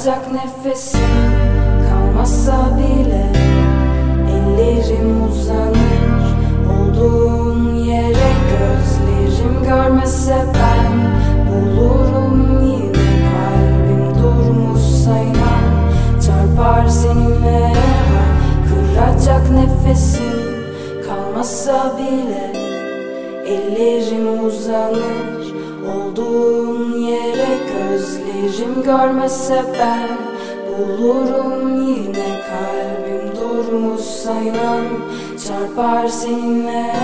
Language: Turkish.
Kıracak nefesim kalmazsa bile Ellerim uzanır. Olduğun yere Gözlerim görmese ben bulurum yine. Kalbim durmuşsa inan çarpar seninle. Kıracak nefesim kalmazsa bile Ellerim uzanır. Olduğun yere görmese ben bulurum yine Kalbim. Durmuşsa inan çarpar seninle